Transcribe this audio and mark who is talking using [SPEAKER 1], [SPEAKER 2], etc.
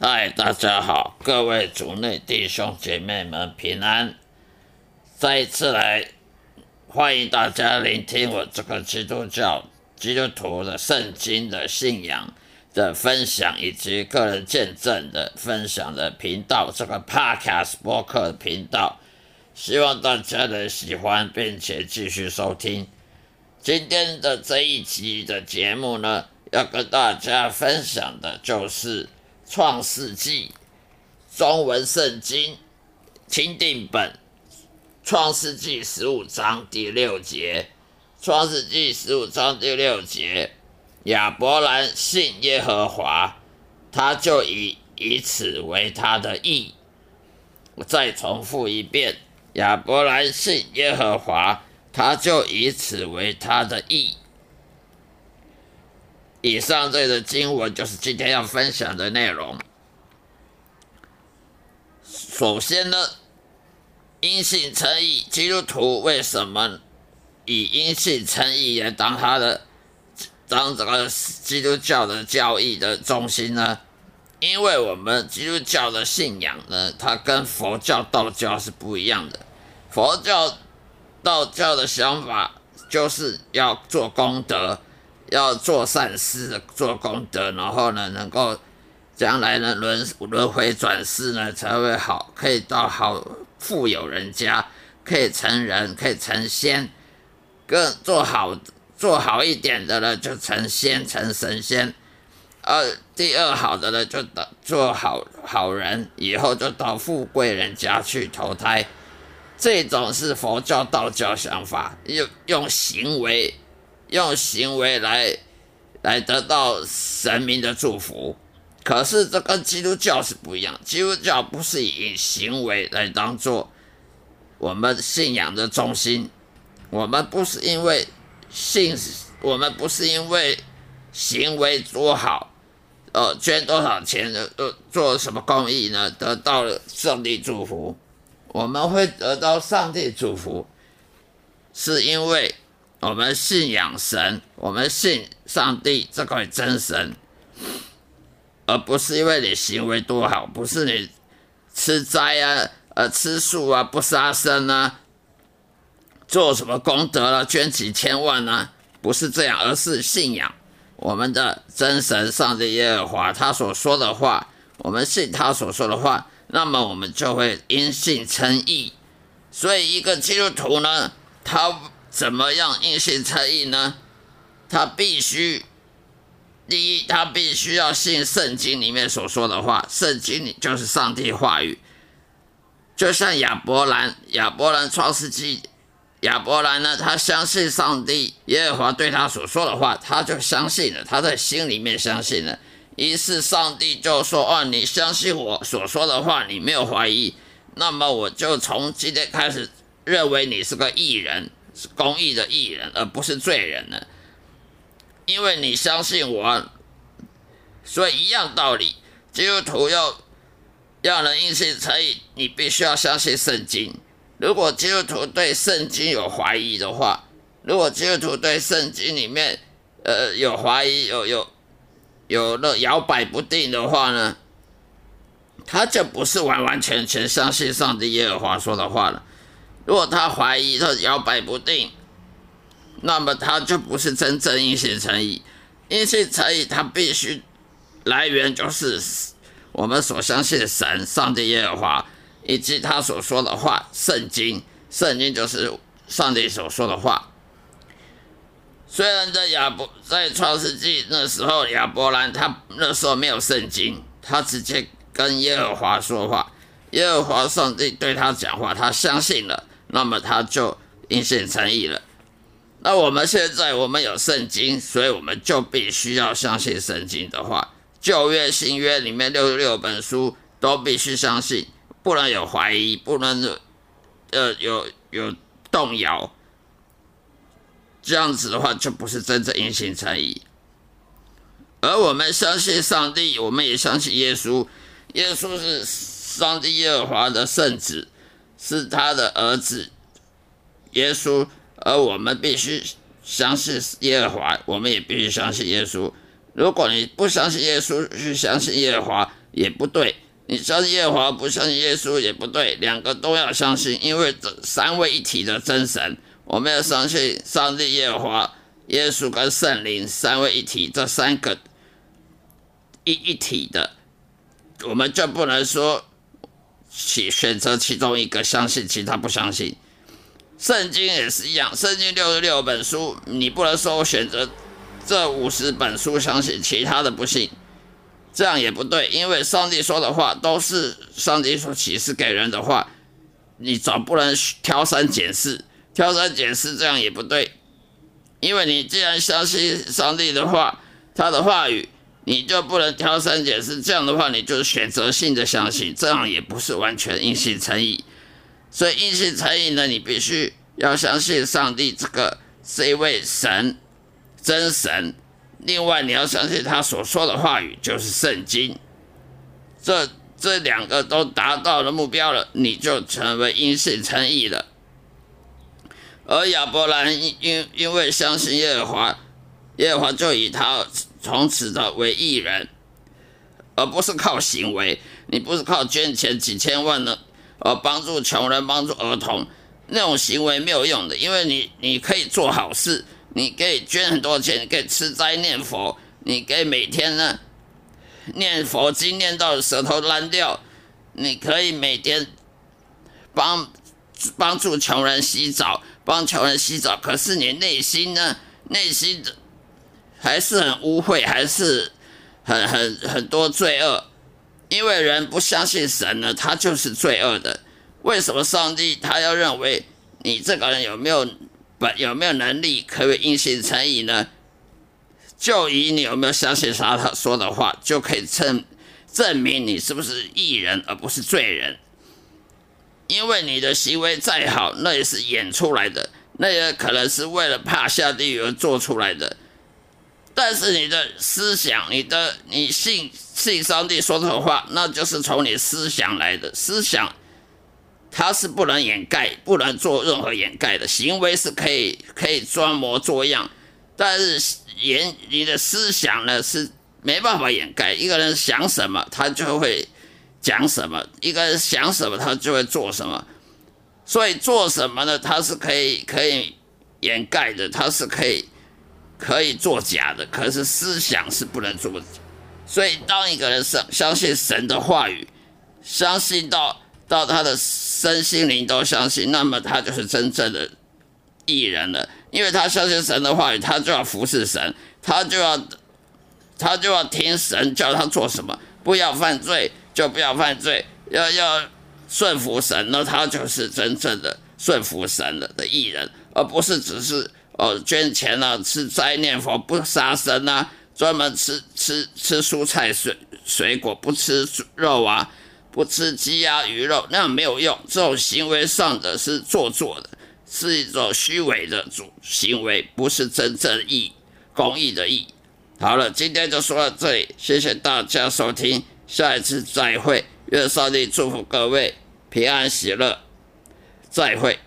[SPEAKER 1] 嗨，大家好，各位族内弟兄姐妹们平安！再一次来欢迎大家聆听我这个基督教基督徒的圣经的信仰的分享，以及个人见证的分享的频道，这个 Podcast 播客频道，希望大家能喜欢，并且继续收听。今天的这一集的节目呢，要跟大家分享的就是。创世纪中文圣经钦定本创世纪十五章第六节，创世纪十五章第六节，亚伯兰信耶和华，他就以以此为他的义。我再重复一遍，亚伯兰信耶和华，他就以此为他的义。以上这个经文就是今天要分享的内容。首先呢，因信称义，基督徒为什么以因信称义来当他的当这个基督教的教义的中心呢？因为我们基督教的信仰呢，它跟佛教、道教是不一样的。佛教、道教的想法就是要做功德。要做善事，做功德，然后呢，能够将来呢轮轮回转世呢才会好，可以到好富有人家，可以成人，可以成仙，更做好做好一点的呢就成仙成神仙，呃第二好的呢就到做好好人，以后就到富贵人家去投胎，这种是佛教道教想法，用用行为。用行为来来得到神明的祝福，可是这跟基督教是不一样。基督教不是以行为来当做我们信仰的中心，我们不是因为信，我们不是因为行为多好，呃，捐多少钱，呃，做什么公益呢，得到了上帝祝福。我们会得到上帝祝福，是因为。我们信仰神，我们信上帝这块真神，而不是因为你行为多好，不是你吃斋啊、呃吃素啊、不杀生啊、做什么功德了、捐几千万啊，不是这样，而是信仰我们的真神上帝耶和华他所说的话，我们信他所说的话，那么我们就会因信称义。所以一个基督徒呢，他。怎么样因信称义呢？他必须第一，他必须要信圣经里面所说的话，圣经里就是上帝话语。就像亚伯兰，亚伯兰创世纪，亚伯兰呢，他相信上帝耶和华对他所说的话，他就相信了，他在心里面相信了。于是上帝就说：“哦，你相信我所说的话，你没有怀疑，那么我就从今天开始认为你是个异人。”是公益的艺人，而不是罪人呢。因为你相信我，所以一样道理，基督徒要要能因信称义，你必须要相信圣经。如果基督徒对圣经有怀疑的话，如果基督徒对圣经里面呃有怀疑，有有有了摇摆不定的话呢，他就不是完完全全相信上帝耶和华说的话了。如果他怀疑他摇摆不定，那么他就不是真正因信诚意。因信诚意，他必须来源就是我们所相信的神、上帝耶和华，以及他所说的话，圣经。圣经就是上帝所说的话。虽然在亚伯在创世纪那时候，亚伯兰他那时候没有圣经，他直接跟耶和华说话，耶和华上帝对他讲话，他相信了。那么他就因信诚意了。那我们现在我们有圣经，所以我们就必须要相信圣经的话。旧约、新约里面六十六本书都必须相信，不能有怀疑，不能呃有有动摇。这样子的话，就不是真正因信诚意。而我们相信上帝，我们也相信耶稣。耶稣是上帝耶和华的圣子。是他的儿子耶稣，而我们必须相信耶和华，我们也必须相信耶稣。如果你不相信耶稣，去相信耶和华，也不对。你相信耶和华，不相信耶稣也不对，两个都要相信，因为这三位一体的真神，我们要相信上帝、耶和华、耶稣跟圣灵三位一体，这三个一一体的，我们就不能说其选择其中一个相信，其他不相信。圣经也是一样，圣经六十六本书，你不能说我选择这五十本书相信，其他的不信。这样也不对，因为上帝说的话都是上帝所启示给人的话，你总不能挑三拣四，挑三拣四这样也不对，因为你既然相信上帝的话，他的话语，你就不能挑三拣四，这样的话你就选择性的相信，这样也不是完全因信诚意，所以因信诚意呢，你必须要相信上帝这个是一位神，真神。另外，你要相信他所说的话语就是圣经，这这两个都达到了目标了，你就成为因信诚义了。而亚伯兰因因因为相信耶和华，耶和华就以他从此的为艺人，而不是靠行为。你不是靠捐钱几千万呢，而帮助穷人、帮助儿童那种行为没有用的，因为你你可以做好事。你可以捐很多钱，可以吃斋念佛，你可以每天呢念佛经念到舌头烂掉，你可以每天帮帮助穷人洗澡，帮穷人洗澡。可是你内心呢，内心的还是很污秽，还是很很很多罪恶。因为人不相信神呢，他就是罪恶的。为什么上帝他要认为你这个人有没有？本有没有能力可以因信成义呢？就以你有没有相信啥他说的话，就可以证证明你是不是义人而不是罪人。因为你的行为再好，那也是演出来的，那也可能是为了怕下地狱而做出来的。但是你的思想，你的你信信上帝说的话，那就是从你思想来的思想。它是不能掩盖，不能做任何掩盖的行为是可以可以装模作样，但是言你的思想呢是没办法掩盖。一个人想什么，他就会讲什么；一个人想什么，他就会做什么。所以做什么呢？他是可以可以掩盖的，他是可以可以作假的。可是思想是不能做的。所以当一个人相相信神的话语，相信到。到他的身心灵都相信，那么他就是真正的艺人了。因为他相信神的话语，他就要服侍神，他就要他就要听神叫他做什么，不要犯罪就不要犯罪，要要顺服神，那他就是真正的顺服神的的艺人，而不是只是哦捐钱啊、吃斋念佛、不杀生啊，专门吃吃吃蔬菜水水果，不吃肉啊。不吃鸡鸭鱼肉，那没有用。这种行为上的是做作的，是一种虚伪的主行为，不是真正义公益的义。好了，今天就说到这里，谢谢大家收听，下一次再会。愿上帝祝福各位平安喜乐，再会。